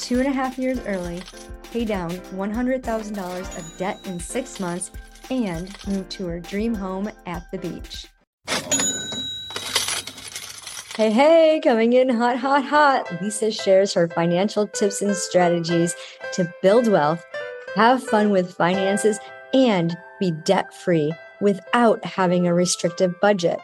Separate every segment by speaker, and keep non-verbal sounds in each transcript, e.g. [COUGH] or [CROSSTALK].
Speaker 1: two and a half years early pay down $100,000 of debt in six months, and move to her dream home at the beach. Hey, hey, coming in hot, hot, hot. Lisa shares her financial tips and strategies to build wealth, have fun with finances, and be debt free without having a restrictive budget.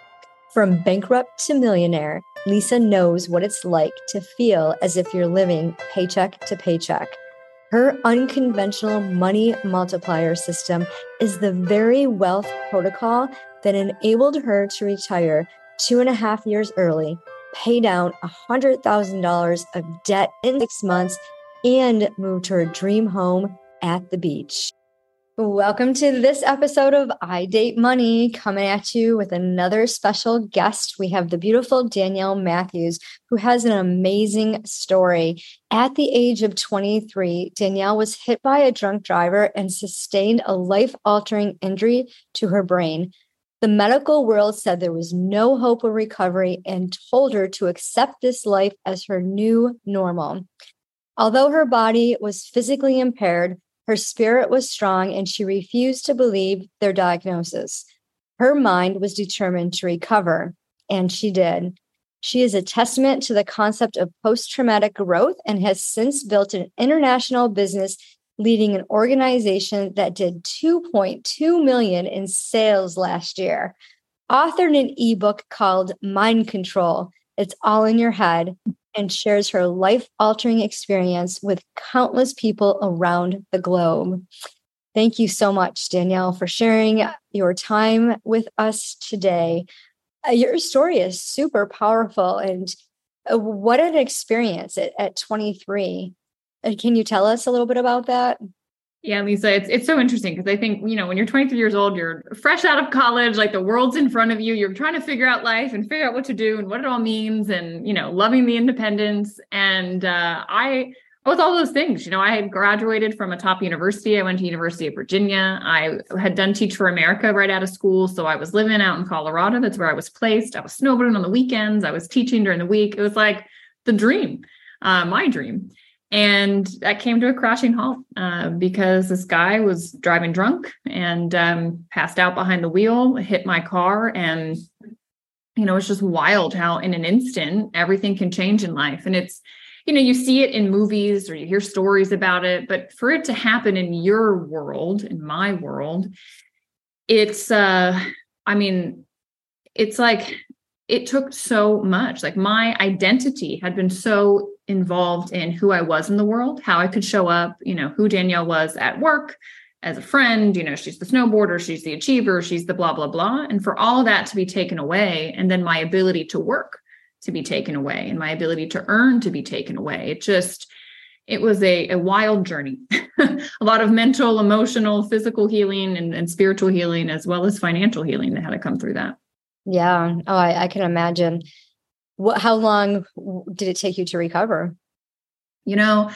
Speaker 1: From bankrupt to millionaire, Lisa knows what it's like to feel as if you're living paycheck to paycheck. Her unconventional money multiplier system is the very wealth protocol that enabled her to retire two and a half years early, pay down $100,000 of debt in six months, and move to her dream home at the beach. Welcome to this episode of I Date Money, coming at you with another special guest. We have the beautiful Danielle Matthews, who has an amazing story. At the age of 23, Danielle was hit by a drunk driver and sustained a life altering injury to her brain. The medical world said there was no hope of recovery and told her to accept this life as her new normal. Although her body was physically impaired, her spirit was strong and she refused to believe their diagnosis. Her mind was determined to recover, and she did. She is a testament to the concept of post traumatic growth and has since built an international business leading an organization that did 2.2 million in sales last year. Authored an ebook called Mind Control. It's all in your head and shares her life altering experience with countless people around the globe. Thank you so much, Danielle, for sharing your time with us today. Uh, your story is super powerful, and uh, what an experience at, at 23. Uh, can you tell us a little bit about that?
Speaker 2: Yeah, Lisa, it's it's so interesting because I think, you know, when you're 23 years old, you're fresh out of college, like the world's in front of you, you're trying to figure out life and figure out what to do and what it all means and, you know, loving the independence and uh I with all those things, you know, I had graduated from a top university. I went to University of Virginia. I had done Teach for America right out of school, so I was living out in Colorado. That's where I was placed. I was snowboarding on the weekends. I was teaching during the week. It was like the dream, uh, my dream. And that came to a crashing halt uh, because this guy was driving drunk and um, passed out behind the wheel, hit my car. And, you know, it's just wild how in an instant everything can change in life. And it's, you know, you see it in movies or you hear stories about it, but for it to happen in your world, in my world, it's, uh, I mean, it's like it took so much. Like my identity had been so involved in who I was in the world, how I could show up, you know, who Danielle was at work as a friend, you know, she's the snowboarder, she's the achiever, she's the blah, blah, blah. And for all of that to be taken away, and then my ability to work to be taken away, and my ability to earn to be taken away, it just, it was a, a wild journey. [LAUGHS] a lot of mental, emotional, physical healing and, and spiritual healing, as well as financial healing that had to come through that.
Speaker 1: Yeah. Oh, I, I can imagine. What? How long did it take you to recover?
Speaker 2: You know,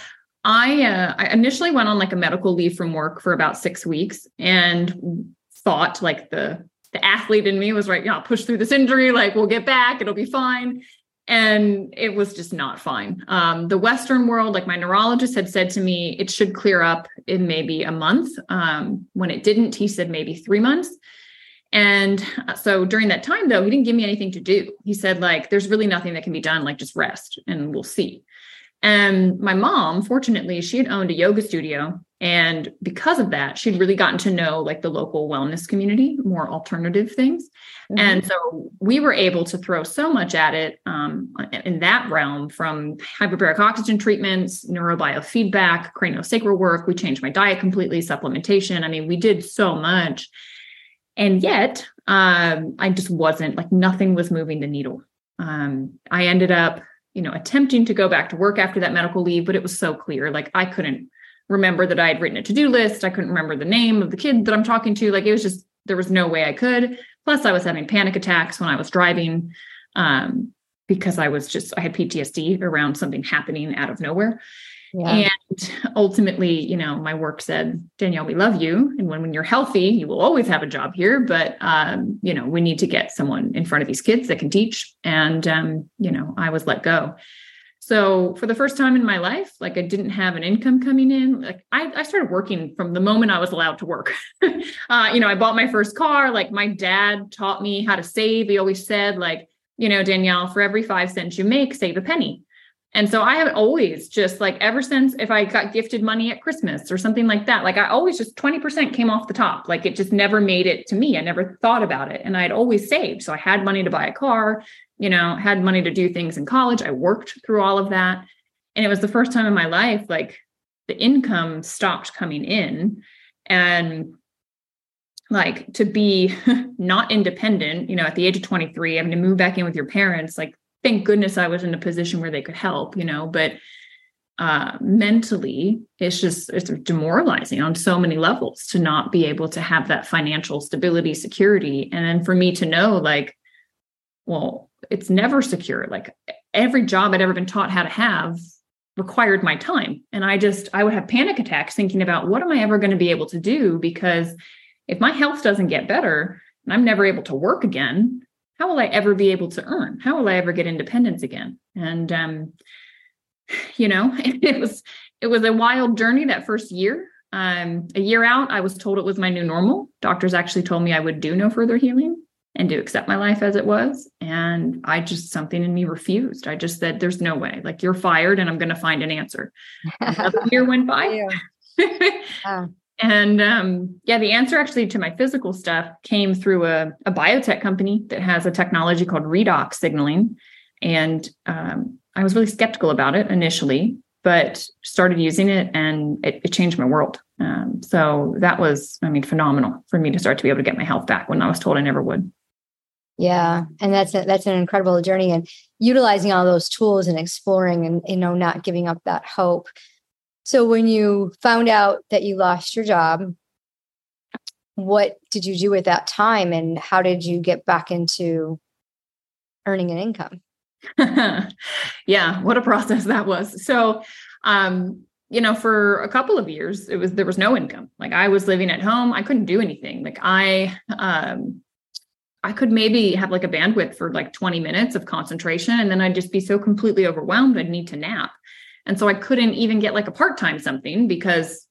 Speaker 2: I uh, I initially went on like a medical leave from work for about six weeks and thought like the the athlete in me was right. Yeah, I'll push through this injury. Like we'll get back. It'll be fine. And it was just not fine. Um, the Western world, like my neurologist had said to me, it should clear up in maybe a month. Um, when it didn't, he said maybe three months. And uh, so during that time, though, he didn't give me anything to do. He said, like, there's really nothing that can be done, like, just rest and we'll see. And my mom, fortunately, she had owned a yoga studio. And because of that, she'd really gotten to know like the local wellness community, more alternative things. Mm-hmm. And so we were able to throw so much at it um, in that realm from hyperbaric oxygen treatments, neurobiofeedback, craniosacral work. We changed my diet completely, supplementation. I mean, we did so much. And yet, um, I just wasn't like nothing was moving the needle. Um, I ended up, you know, attempting to go back to work after that medical leave, but it was so clear like I couldn't remember that I had written a to do list. I couldn't remember the name of the kid that I'm talking to. Like it was just, there was no way I could. Plus, I was having panic attacks when I was driving um, because I was just, I had PTSD around something happening out of nowhere. Yeah. And ultimately, you know, my work said, Danielle, we love you. And when, when you're healthy, you will always have a job here. But, um, you know, we need to get someone in front of these kids that can teach. And, um, you know, I was let go. So for the first time in my life, like I didn't have an income coming in. Like I, I started working from the moment I was allowed to work. [LAUGHS] uh, you know, I bought my first car. Like my dad taught me how to save. He always said, like, you know, Danielle, for every five cents you make, save a penny. And so I have always just like ever since if I got gifted money at Christmas or something like that, like I always just 20% came off the top. Like it just never made it to me. I never thought about it. And I'd always saved. So I had money to buy a car, you know, had money to do things in college. I worked through all of that. And it was the first time in my life, like the income stopped coming in. And like to be [LAUGHS] not independent, you know, at the age of 23, having to move back in with your parents, like thank goodness I was in a position where they could help, you know, but uh, mentally, it's just it's demoralizing on so many levels to not be able to have that financial stability, security, and then for me to know, like, well, it's never secure. Like every job I'd ever been taught how to have required my time, and I just I would have panic attacks thinking about what am I ever going to be able to do? Because if my health doesn't get better and I'm never able to work again, how will I ever be able to earn? How will I ever get independence again? And um, [SIGHS] you know, [LAUGHS] it was it was a wild journey that first year. Um, a year out, I was told it was my new normal. Doctors actually told me I would do no further healing and to accept my life as it was. And I just something in me refused. I just said, "There's no way. Like you're fired, and I'm going to find an answer." [LAUGHS] Another year went by. Yeah. [LAUGHS] And um, yeah, the answer actually to my physical stuff came through a, a biotech company that has a technology called redox signaling. And um, I was really skeptical about it initially, but started using it and it, it changed my world. Um, so that was, I mean, phenomenal for me to start to be able to get my health back when I was told I never would.
Speaker 1: Yeah, and that's a, that's an incredible journey, and utilizing all those tools and exploring, and you know, not giving up that hope. So when you found out that you lost your job, what did you do at that time and how did you get back into earning an income? [LAUGHS]
Speaker 2: yeah, what a process that was. So, um, you know, for a couple of years, it was there was no income. Like I was living at home, I couldn't do anything. Like I um I could maybe have like a bandwidth for like 20 minutes of concentration and then I'd just be so completely overwhelmed I'd need to nap. And so I couldn't even get like a part time something because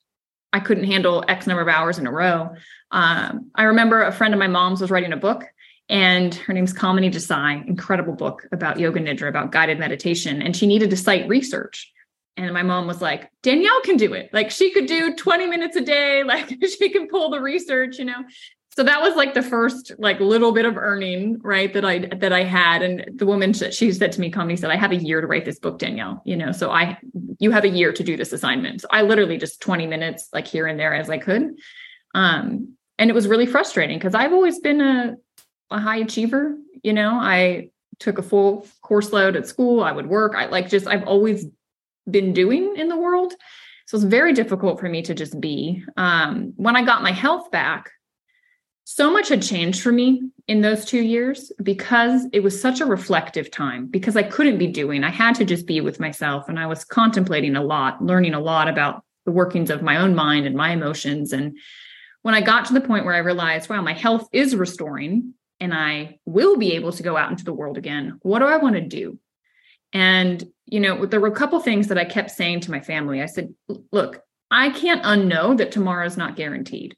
Speaker 2: I couldn't handle X number of hours in a row. Um, I remember a friend of my mom's was writing a book, and her name's Kamini Desai, incredible book about yoga nidra, about guided meditation. And she needed to cite research. And my mom was like, Danielle can do it. Like she could do 20 minutes a day. [LAUGHS] Like she can pull the research, you know so that was like the first like little bit of earning right that i that i had. And the woman she said to me Kamini said i have a year to write this book danielle you know so i you have a year to do this assignment. So i literally just 20 minutes like here and there as i could. Um and it was really frustrating because i've always been a, a high achiever you know? I took a full course load at school i would work i like just i've always been doing in the world. So it's very difficult for me to just be. Um when i got my health back so much had changed for me in those two years because it was such a reflective time because I couldn't be doing, I had to just be with myself. And I was contemplating a lot, learning a lot about the workings of my own mind and my emotions. And when I got to the point where I realized, wow, my health is restoring and I will be able to go out into the world again, what do I want to do? And, you know, there were a couple things that I kept saying to my family. I said, look, I can't unknow that tomorrow is not guaranteed.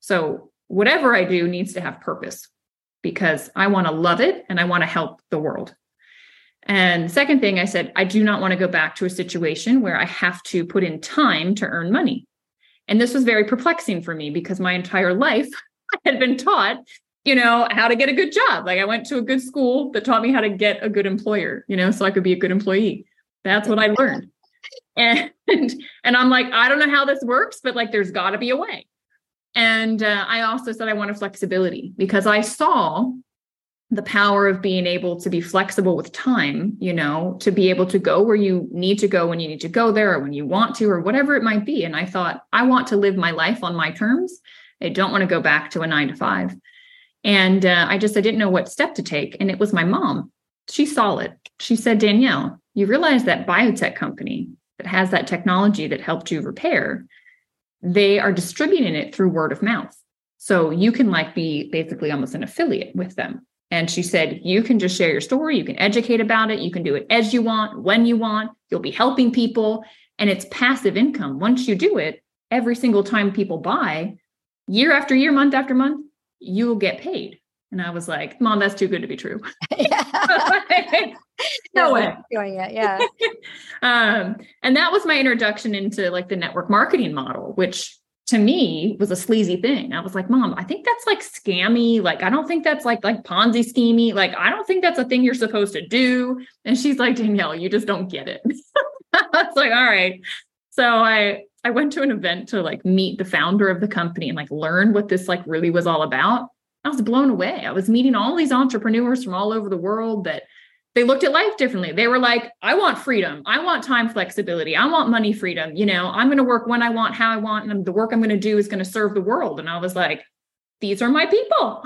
Speaker 2: So whatever I do needs to have purpose because I want to love it and I want to help the world. And second thing I said, I do not want to go back to a situation where I have to put in time to earn money. And this was very perplexing for me because my entire life I [LAUGHS] had been taught, you know, how to get a good job. Like I went to a good school that taught me how to get a good employer, you know, so I could be a good employee. That's what I learned. [LAUGHS] And and I'm like, I don't know how this works, but like there's got to be a way. And uh, I also said I wanted flexibility because I saw the power of being able to be flexible with time, you know, to be able to go where you need to go when you need to go there or when you want to or whatever it might be. And I thought, I want to live my life on my terms. I don't want to go back to a nine to five. And uh, I just, I didn't know what step to take. And it was my mom. She saw it. She said, Danielle, you realize that biotech company that has that technology that helped you repair, they are distributing it through word of mouth. So you can like be basically almost an affiliate with them. And she said, you can just share your story, you can educate about it, you can do it as you want, when you want, you'll be helping people. And it's passive income. Once you do it, every single time people buy, year after year, month after month, you will get paid. And I was like, Mom, that's too good to be true. [LAUGHS] [LAUGHS] no way.
Speaker 1: Doing it. Yeah. [LAUGHS]
Speaker 2: um, and that was my introduction into like the network marketing model, which to me was a sleazy thing. I was like, Mom, I think that's like scammy. Like, I don't think that's like like Ponzi schemey. Like, I don't think that's a thing you're supposed to do. And she's like, Danielle, you just don't get it. I was like, all right. So I I went to an event to like meet the founder of the company and like learn what this like really was all about. I was blown away. I was meeting all these entrepreneurs from all over the world that they looked at life differently. They were like, I want freedom. I want time flexibility. I want money freedom. You know, I'm going to work when I want, how I want, and the work I'm going to do is going to serve the world. And I was like, these are my people.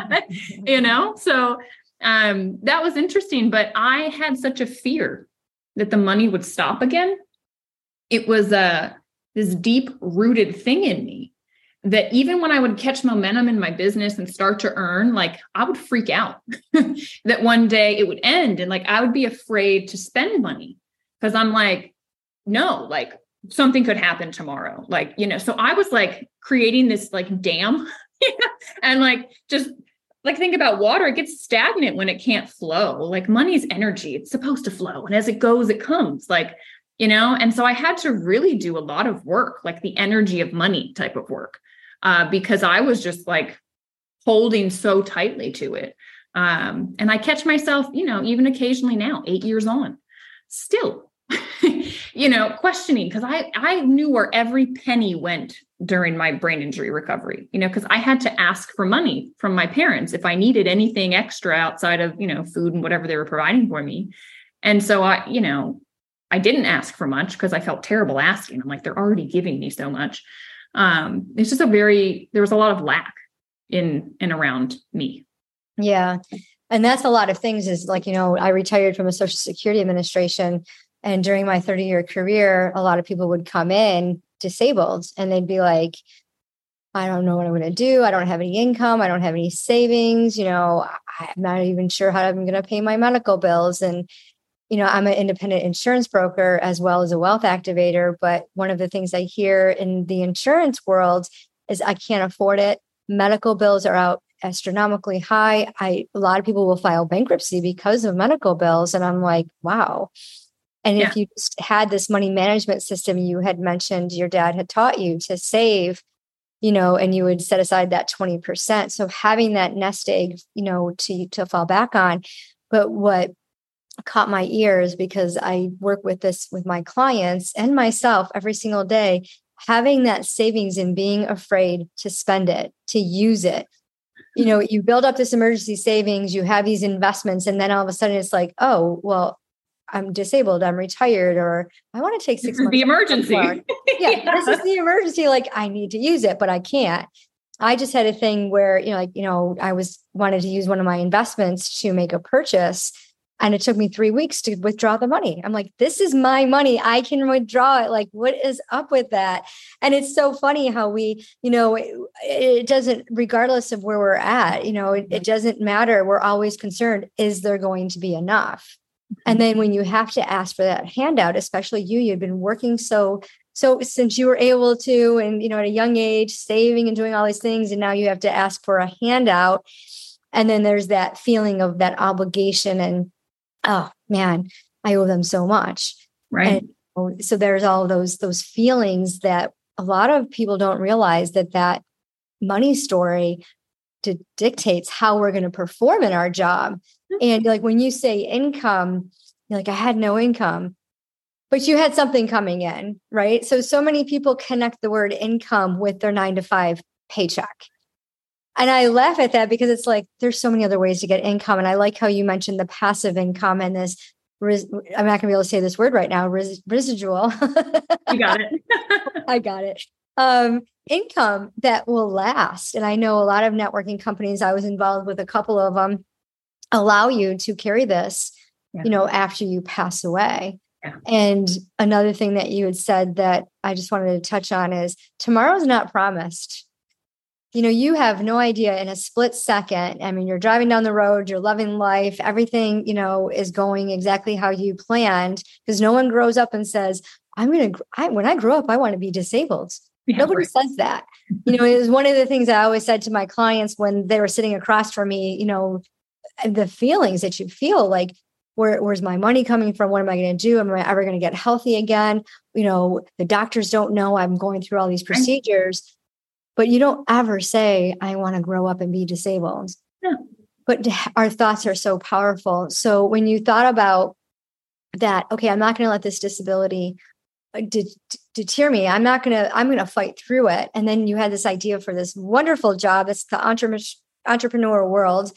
Speaker 2: [LAUGHS] you know, so um, that was interesting. But I had such a fear that the money would stop again. It was a uh, this deep rooted thing in me that even when I would catch momentum in my business and start to earn, like I would freak out [LAUGHS] that one day it would end. And like I would be afraid to spend money because I'm like, no, like something could happen tomorrow. Like, you know, so I was like creating this like dam [LAUGHS] and like just like think about water, it gets stagnant when it can't flow. Like money's energy, it's supposed to flow. And as it goes, it comes. Like, you know, and so I had to really do a lot of work, like the energy of money type of work uh, because I was just like holding so tightly to it. Um, and I catch myself, you know, even occasionally now, eight years on, still, [LAUGHS] you know, questioning because I I knew where every penny went during my brain injury recovery, you know, because I had to ask for money from my parents if I needed anything extra outside of, you know, food and whatever they were providing for me. And so I, you know, I didn't ask for much because I felt terrible asking. I'm like, they're already giving me so much um, it's just a very there was a lot of lack in and around me.
Speaker 1: Yeah. And that's a lot of things is like, you know, I retired from a social security administration. And during my 30 year career, a lot of people would come in disabled and they'd be like, I don't know what I'm going to do. I don't have any income. I don't have any savings. You know, I'm not even sure how I'm going to pay my medical bills. And you know, I'm an independent insurance broker as well as a wealth activator. But one of the things I hear in the insurance world is I can't afford it. Medical bills are out astronomically high. I a lot of people will file bankruptcy because of medical bills. And I'm like, wow. And yeah. if you just had this money management system you had mentioned your dad had taught you to save, you know, and you would set aside that 20%. So having that nest egg, you know, to to fall back on. But what caught my ears because I work with this with my clients and myself every single day. Having that savings and being afraid to spend it, to use it. You know, you build up this emergency savings, you have these investments, and then all of a sudden it's like, oh, well, I'm disabled, I'm retired, or I want to take six months.
Speaker 2: The emergency. [LAUGHS]
Speaker 1: yeah, yeah, this is the emergency. Like I need to use it, but I can't. I just had a thing where, you know, like, you know, I was wanted to use one of my investments to make a purchase and it took me three weeks to withdraw the money. I'm like, this is my money. I can withdraw it. Like, what is up with that? And it's so funny how we, you know, it, it doesn't, regardless of where we're at, you know, it, it, mm-hmm. doesn't matter. We're always concerned, is there going to be enough? And mm-hmm. then when you have to ask for that handout, especially you, you've been working so so since you were able to and you know at a young age saving and doing all these things and now you have to ask for a handout and then there's that feeling of that obligation and oh man, I owe them so much.
Speaker 2: Right.
Speaker 1: And so there's all those those feelings that a lot of people don't realize that that money story to dictates how we're going to perform in our job. Mm-hmm. And like when you say income, you're like, I had no income, but you had something coming in, right? So, so many people connect the word income with their nine to five paycheck. And I laugh at that because it's like there's so many other ways to get income. And I like how you mentioned the passive income and this. Res- I'm not going to be able to say this word right now. Res- residual.
Speaker 2: you got it. [LAUGHS]
Speaker 1: I got it. Um, income that will last. And I know a lot of networking companies. I was involved with a couple of them. Allow you to carry this, yeah. you know, after you pass away. Yeah. And another thing that you had said that I just wanted to touch on is tomorrow's not promised you know, you have no idea in a split second. I mean, you're driving down the road, you're loving life, everything, you know, is going exactly how you planned because no one grows up and says, I'm going to, I, when I grow up, I want to be disabled. Yeah, Nobody right. says that. [LAUGHS] You know, it was one of the things I always said to my clients when they were sitting across from me, you know, the feelings that you feel like, where, where's my money coming from? What am I going to do? Am I ever going to get healthy again? You know, the doctors don't know I'm going through all these procedures but you don't ever say, I want to grow up and be disabled. No. But our thoughts are so powerful. So when you thought about that, okay, I'm not going to let this disability deter me. I'm not going to, I'm going to fight through it. And then you had this idea for this wonderful job. It's the entrepreneur world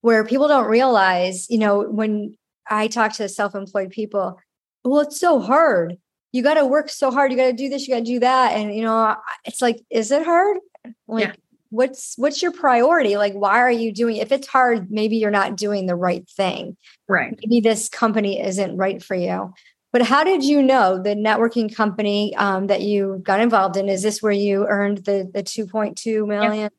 Speaker 1: where people don't realize, you know, when I talk to self employed people, well, it's so hard you got to work so hard. You got to do this, you got to do that. And, you know, it's like, is it hard? Like, yeah. what's, what's your priority? Like, why are you doing, if it's hard, maybe you're not doing the right thing.
Speaker 2: Right.
Speaker 1: Maybe this company isn't right for you. But how did you know the networking company um, that you got involved in? Is this where you earned the the 2.2 million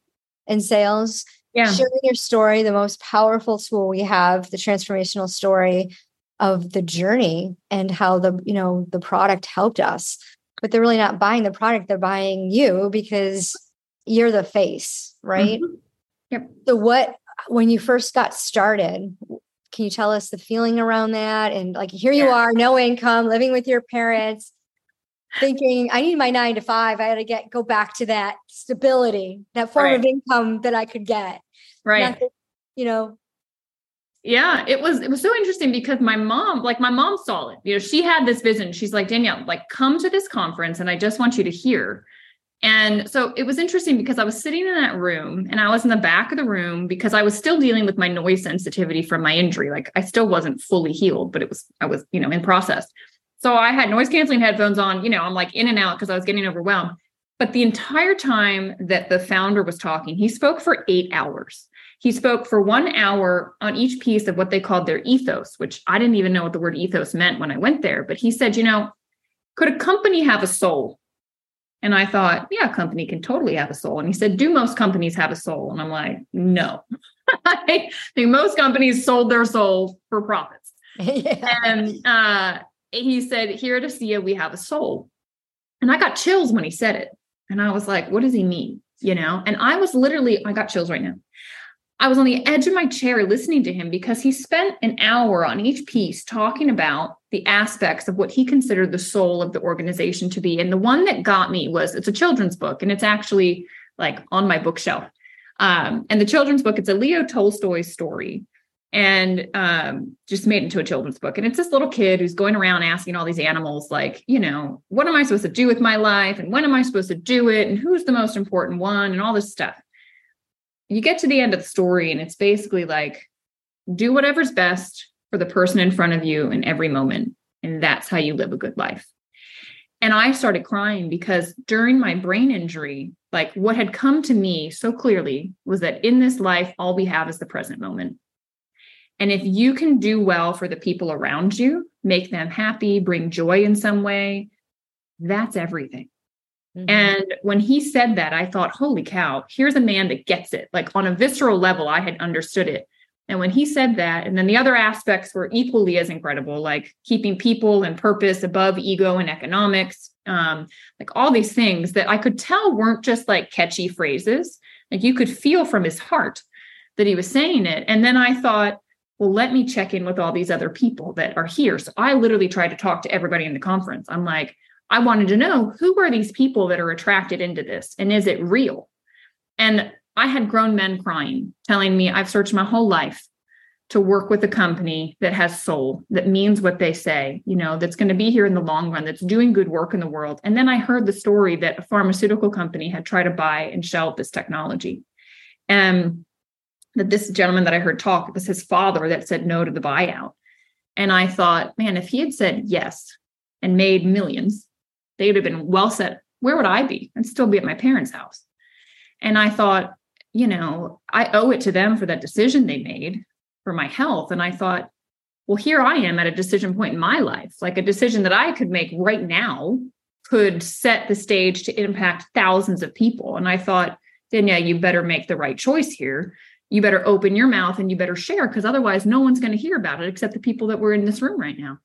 Speaker 1: yeah. in sales?
Speaker 2: Yeah.
Speaker 1: Sharing your story, the most powerful tool we have, the transformational story of the journey and how the you know the product helped us. But they're really not buying the product they're buying you because you're the face right? Mm-hmm.
Speaker 2: yep.
Speaker 1: So what when you first got started can you tell us the feeling around that? And like here you are no income living with your parents thinking i need my nine to five. I got to get go back to that stability that form right. of income that i could get.
Speaker 2: Right.
Speaker 1: You know
Speaker 2: yeah it was it was so interesting because my mom like my mom saw it. You know she had this vision. She's like danielle like come to this conference and i just want you to hear. And so it was interesting because i was sitting in that room and i was in the back of the room because i was still dealing with my noise sensitivity from my injury. Like i still wasn't fully healed but it was i was you know in process. So i had noise canceling headphones on you know i'm like in and out because i was getting overwhelmed. But the entire time that the founder was talking he spoke for eight hours he spoke for one hour on each piece of what they called their ethos, which I didn't even know what the word ethos meant when I went there. But he said, you know, could a company have a soul? And I thought, yeah, a company can totally have a soul. And he said, do most companies have a soul? And I'm like, no. [LAUGHS] I think most companies sold their soul for profits. [LAUGHS] yeah. And uh, he said, here at ASEA, we have a soul. And I got chills when he said it. And I was like, what does he mean? You know, and I was literally, I got chills right now. I was on the edge of my chair listening to him because he spent an hour on each piece talking about the aspects of what he considered the soul of the organization to be. And the one that got me was it's a children's book and it's actually like on my bookshelf. Um, and the children's book, it's a Leo Tolstoy story and um, just made into a children's book. And it's this little kid who's going around asking all these animals, like, you know, what am I supposed to do with my life? And when am I supposed to do it? And who's the most important one? And all this stuff you get to the end of the story and it's basically like do whatever's best for the person in front of you in every moment. And that's how you live a good life. And i started crying because during my brain injury like what had come to me so clearly was that in this life all we have is the present moment. And if you can do well for the people around you make them happy bring joy in some way that's everything Mm-hmm. And when he said that, I thought, holy cow, here's a man that gets it. Like on a visceral level, I had understood it. And when he said that, and then the other aspects were equally as incredible, like keeping people and purpose above ego and economics, um, like all these things that I could tell weren't just like catchy phrases. Like you could feel from his heart that he was saying it. And then I thought, well, let me check in with all these other people that are here. So I literally tried to talk to everybody in the conference. I'm like, I wanted to know who are these people that are attracted into this and is it real? And I had grown men crying, telling me I've searched my whole life to work with a company that has soul, that means what they say, you know, that's going to be here in the long run, that's doing good work in the world. And then I heard the story that a pharmaceutical company had tried to buy and shelve this technology. And that this gentleman that I heard talk, it was his father that said no to the buyout. And I thought, man, if he had said yes and made millions, they would have been well set. Where would I be? I'd still be at my parents' house. And I thought, you know, I owe it to them for that decision they made for my health. And I thought, well, here I am at a decision point in my life, like a decision that I could make right now could set the stage to impact thousands of people. And I thought, Danielle, you better make the right choice here. You better open your mouth and you better share because otherwise no one's going to hear about it except the people that were in this room right now.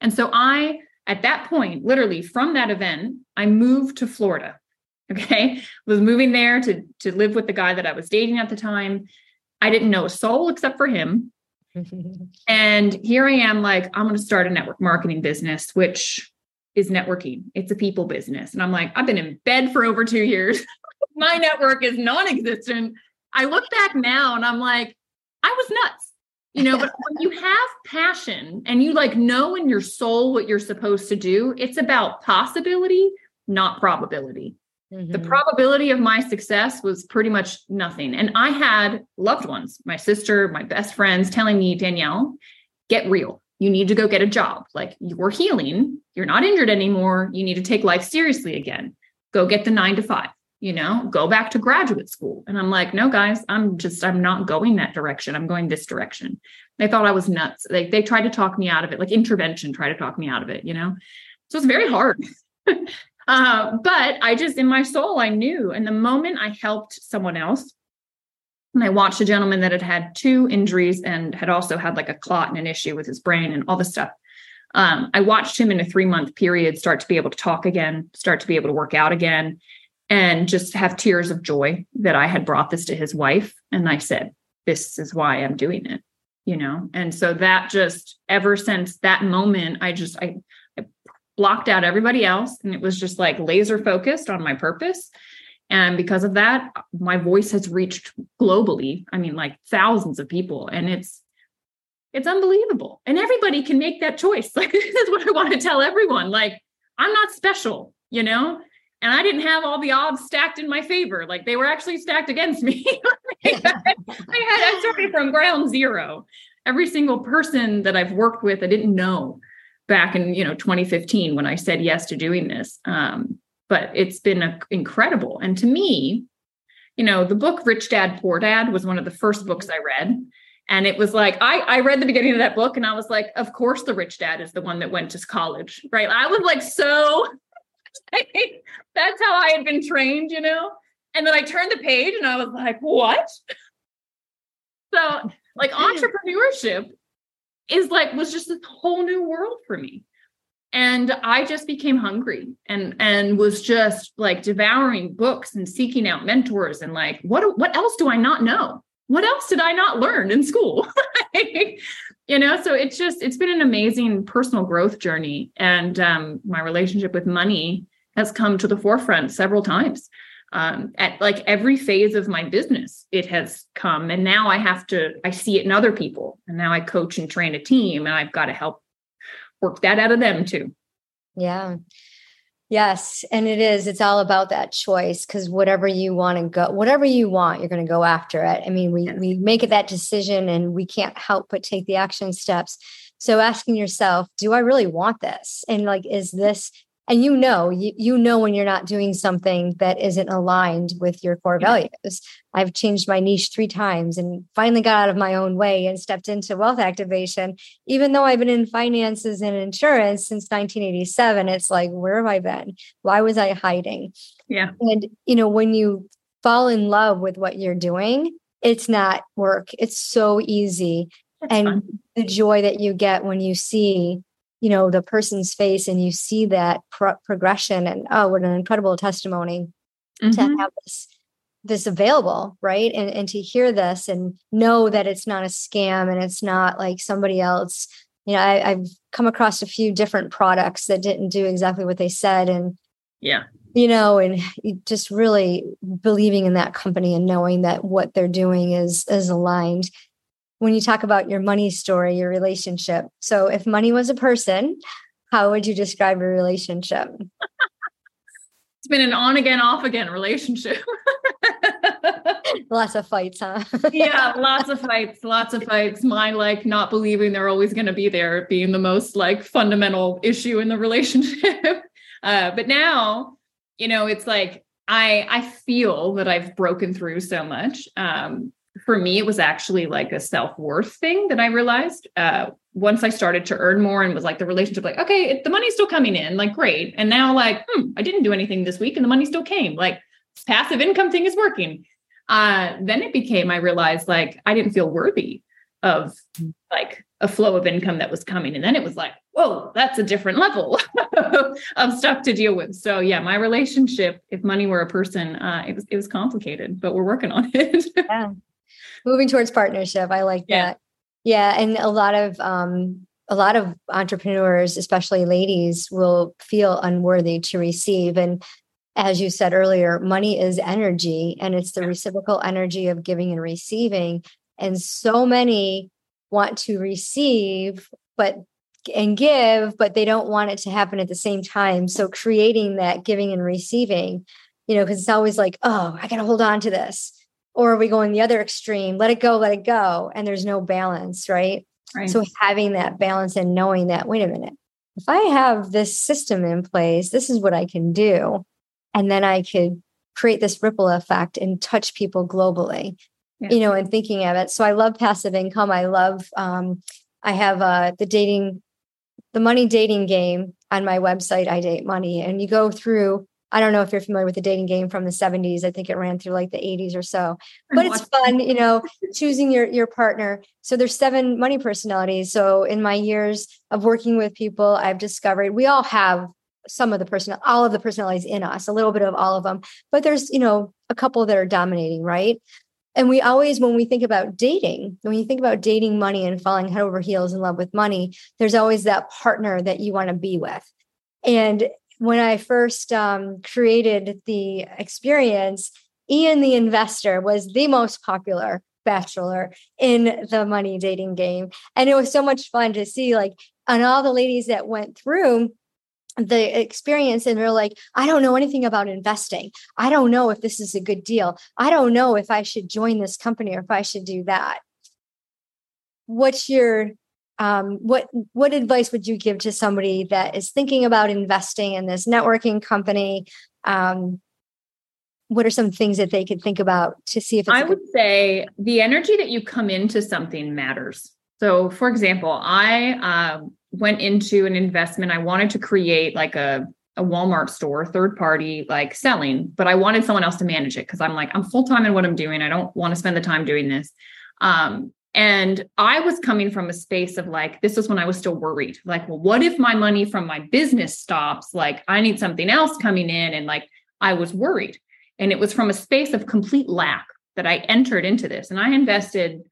Speaker 2: And so I, at that point, literally from that event, I moved to Florida. [LAUGHS] Okay. was moving there to, to live with the guy that I was dating at the time. I didn't know a soul except for him. [LAUGHS] and here I am, like, I'm going to start a network marketing business, which is networking. It's a people business. And I'm like, I've been in bed for over two years. [LAUGHS] My network is non existent. I look back now and I'm like, I was nuts. You know, but [LAUGHS] when you have passion and you like know in your soul what you're supposed to do, it's about possibility, not probability. Mm-hmm. The probability of my success was pretty much nothing. And I had loved ones, my sister, my best friends telling me, Danielle, get real. You need to go get a job. Like you're healing, you're not injured anymore. You need to take life seriously again. Go get the nine to five, you know, go back to graduate school. And I'm like, no, guys, I'm just, I'm not going that direction. I'm going this direction. They thought I was nuts. They, they tried to talk me out of it, like intervention, try to talk me out of it, you know? So it's very hard. [LAUGHS] Uh, but I just, in my soul, I knew. And the moment I helped someone else, and I watched a gentleman that had had two injuries and had also had like a clot and an issue with his brain and all this stuff. Um, I watched him in a three month period start to be able to talk again, start to be able to work out again, and just have tears of joy that I had brought this to his wife. And I said, This is why I'm doing it, you know? And so that just ever since that moment, I just, I, I blocked out everybody else and it was just like laser focused on my purpose. And because of that my voice has reached globally i mean like thousands of people and it's it's unbelievable. And everybody can make that choice. [LAUGHS] Like this is what i want to tell everyone. Like i'm not special you know and i didn't have all the odds stacked in my favor like they were actually stacked against me [LAUGHS] I, had, I started from ground zero every single person that i've worked with i didn't know back in you know 2015 when I said yes to doing this. Um, but it's been a, incredible. And to me, you know, the book Rich Dad Poor Dad was one of the first books I read. And it was like, I, I read the beginning of that book and I was like, of course, the rich dad is the one that went to college, right? I was like, so [LAUGHS] that's how I had been trained, you know? And then I turned the page and I was like, what? So, like, entrepreneurship is like was just this whole new world for me and i just became hungry and and was just like devouring books and seeking out mentors and like what what else do i not know what else did i not learn in school [LAUGHS] you know so it's just it's been an amazing personal growth journey. And um, my relationship with money has come to the forefront several times. Um, at like every phase of my business it has come. And now i have to i see it in other people. And now i coach and train a team and i've got to help work that out of them too.
Speaker 1: Yeah yes and it is it's all about that choice because whatever you want to go whatever you want you're going to go after it. I mean we yes. we make it that decision and we can't help but take the action steps. So asking yourself do i really want this? And like is mm. this and you know you, you know when you're not doing something that isn't aligned with your core values. I've changed my niche three times and finally got out of my own way and stepped into wealth activation. Even though i've been in finances and insurance since 1987 it's like where have i been? Why was i hiding?
Speaker 2: Yeah.
Speaker 1: And you know when you fall in love with what you're doing it's not work. It's so easy. That's and fun. the joy that you get when you see you know the person's face and you see that pro- progression and oh what an incredible testimony mm-hmm. to have this this available right? And and to hear this and know that it's not a scam and it's not like somebody else. You know I, i've come across a few different products that didn't do exactly what they said and
Speaker 2: yeah.
Speaker 1: you know and just really believing in that company and knowing that what they're doing is is aligned when you talk about your money story, your relationship. So, if money was a person, how would you describe your relationship?
Speaker 2: it's been an on again, off again relationship. [LAUGHS]
Speaker 1: lots of fights, huh?
Speaker 2: yeah, [LAUGHS] lots of fights, lots of fights. My like not believing they're always going to be there being the most like fundamental issue in the relationship. [LAUGHS] Uh, but now, you know, it's like I I feel that I've broken through so much. Um, for me, it was actually like a self worth thing that I realized uh, once I started to earn more and was like the relationship, like, okay, it, the money's still coming in, like, great. And now, like, hmm, I didn't do anything this week and the money still came. Like, passive income thing is working. Uh, then it became, I realized, like, I didn't feel worthy of like a flow of income that was coming. And then it was like, whoa, that's a different level [LAUGHS] of stuff to deal with. So yeah, my relationship, if money were a person, uh, it was it was complicated, but we're working on it. [LAUGHS]
Speaker 1: yeah moving towards partnership. I like yeah. that. Yeah. And a lot of, um, a lot of entrepreneurs, especially ladies, will feel unworthy to receive. And as you said earlier, money is energy and it's the reciprocal energy of giving and receiving. And so many want to receive, but and give, but they don't want it to happen at the same time. So creating that giving and receiving, you know, because it's always like, oh, I got to hold on to this or are we going the other extreme? Let it go let it go. And there's no balance right, right. so having that balance and knowing that wait a minute if i have this system in place this is what i can do. And then i could create this ripple effect and touch people globally yeah. you know and thinking of it. So i love passive income. I love um, i have uh, the dating the money dating game on my website i date money. And you go through I don't know if you're familiar with the dating game from the 70s. I think it ran through like the 80s or so. [LAUGHS] But it's fun, you know, choosing your your partner. So there's seven money personalities. So in my years of working with people, I've discovered we all have some of the person all of the personalities in us, a little bit of all of them. But there's, you know, a couple that are dominating, right? And we always, when we think about dating, when you think about dating money and falling head over heels in love with money, there's always that partner that you want to be with. And when I first um, created the experience, Ian the investor was the most popular bachelor in the money dating game. And it was so much fun to see, like, on all the ladies that went through the experience and they're like i don't know anything about investing. I don't know if this is a good deal. I don't know if i should join this company or if i should do that. What's your um, what what advice would you give to somebody that is thinking about investing in this networking company? Um, what are some things that they could think about to see if it's
Speaker 2: I would say the energy that you come into something matters. So, for example, I uh, went into an investment. I wanted to create like a a Walmart store, third party, like selling, but I wanted someone else to manage it because I'm like, I'm full time in what I'm doing. I don't want to spend the time doing this. Um, and I was coming from a space of like, this was when I was still worried. Like, well, what if my money from my business stops? Like, I need something else coming in. And like, I was worried. And it was from a space of complete lack that I entered into this. And I invested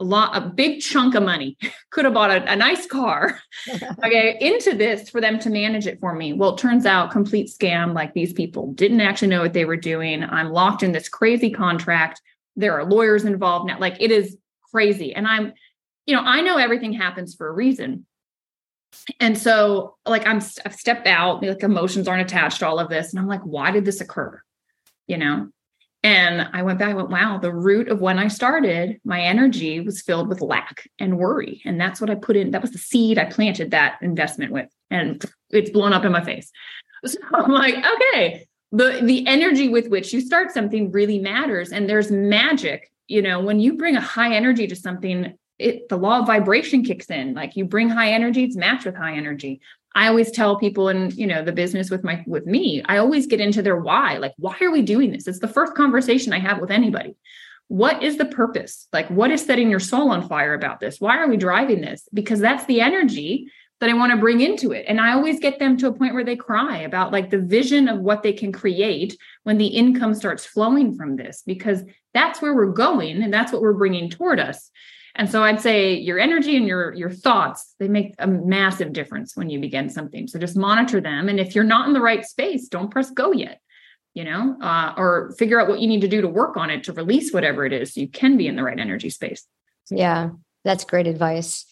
Speaker 2: a lot, a big chunk of money, [LAUGHS] could have bought a, a nice car, [LAUGHS] okay, into this for them to manage it for me. Well, it turns out complete scam. Like these people didn't actually know what they were doing. I'm locked in this crazy contract. There are lawyers involved now. Like it is crazy. And I'm, you know, I know everything happens for a reason. And so, like, I'm, I've stepped out, like, emotions aren't attached to all of this. And I'm like, why did this occur? You know? And I went back, I went, wow, the root of when I started, my energy was filled with lack and worry. And that's what I put in. That was the seed I planted that investment with. And it's blown up in my face. [LAUGHS] So I'm like, okay, the the energy with which you start something really matters. And there's magic you know when you bring a high energy to something it the law of vibration kicks in. Like you bring high energy it's matched with high energy. I always tell people in you know the business with my with me i always get into their why. Like why are we doing this? It's the first conversation i have with anybody. What is the purpose? Like what is setting your soul on fire about this? Why are we driving this? Because that's the energy that I want to bring into it. And I always get them to a point where they cry about like the vision of what they can create when the income starts flowing from this, because that's where we're going and that's what we're bringing toward us. And so I'd say your energy and your your thoughts they make a massive difference when you begin something. So just monitor them, and if you're not in the right space, don't press go yet. You know, uh, or figure out what you need to do to work on it to release whatever it is. So you can be in the right energy space.
Speaker 1: Yeah, that's great advice.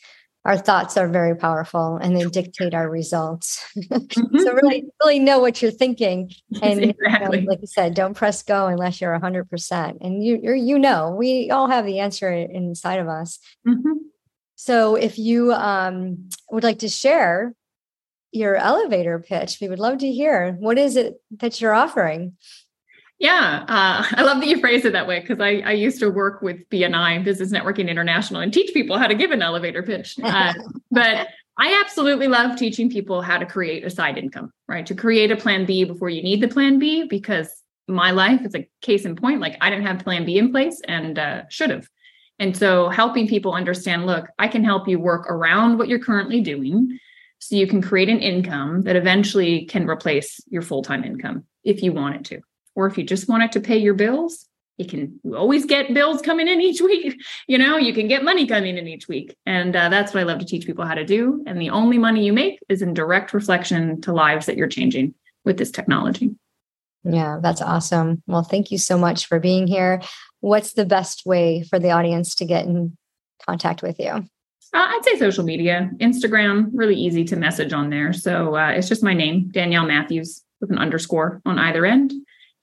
Speaker 1: Our thoughts are very powerful and they dictate our results. [LAUGHS] Mm-hmm. so really, really know what you're thinking. [LAUGHS] And exactly. you know, like you said, don't press go unless you're hundred percent. And you, you're, you know, we all have the answer inside of us. Mm-hmm. So if you um, would like to share your elevator pitch, we would love to hear. What is it that you're offering?
Speaker 2: Yeah, uh, [LAUGHS] I love that you phrase it that way because I, I used to work with BNI, Business Networking International, and teach people how to give an elevator pitch. [LAUGHS] Uh, but I absolutely love teaching people how to create a side income, right? To create a plan B before you need the plan B, because my life is a case in point. Like I didn't have plan B in place and uh, should have. And so helping people understand look, I can help you work around what you're currently doing so you can create an income that eventually can replace your full time income if you want it to or if you just want it to pay your bills, you can always get bills coming in each [LAUGHS] week. You know, you can get money coming in each week. And uh, that's what I love to teach people how to do. And the only money you make is in direct reflection to lives that you're changing with this technology.
Speaker 1: Yeah, that's awesome. Well, thank you so much for being here. What's the best way for the audience to get in contact with you? Uh,
Speaker 2: I'd say social media, Instagram, really easy to message on there. So uh, it's just my name, Danielle Mitchell, with an underscore on either end.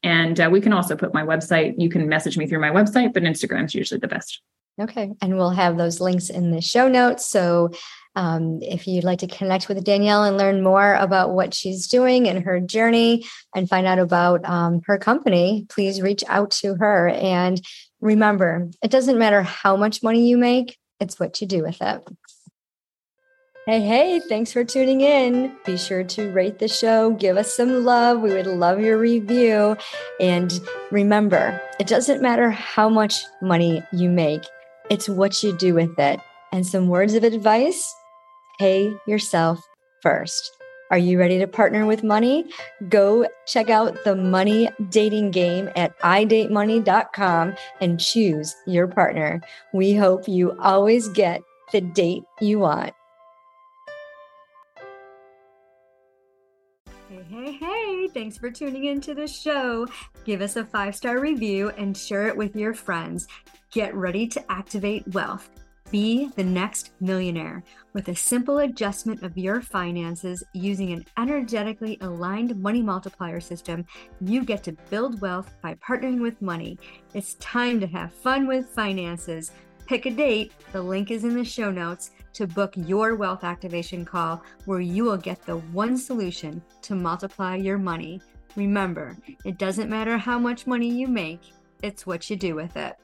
Speaker 2: And uh, we can also put my website. You can message me through my website, but Instagram is usually the best.
Speaker 1: Okay. And we'll have those links in the show notes. So um, if you'd like to connect with Danielle and learn more about what she's doing and her journey and find out about um, her company, please reach out to her. And remember, it doesn't matter how much money you make, it's what you do with it. Hey, hey, thanks for tuning in. Be sure to rate the show, give us some love. We would love your review. And remember, it doesn't matter how much money you make, it's what you do with it. And some words of advice pay yourself first. Are you ready to partner with money? Go check out the money dating game at idatemoney.com and choose your partner. We hope you always get the date you want. Thanks for tuning into the show. Give us a five star review and share it with your friends. Get ready to activate wealth. Be the next millionaire with a simple adjustment of your finances using an energetically aligned money multiplier system. You get to build wealth by partnering with money. It's time to have fun with finances. Pick a date, the link is in the show notes to book your wealth activation call where you will get the one solution to multiply your money. Remember, it doesn't matter how much money you make, it's what you do with it.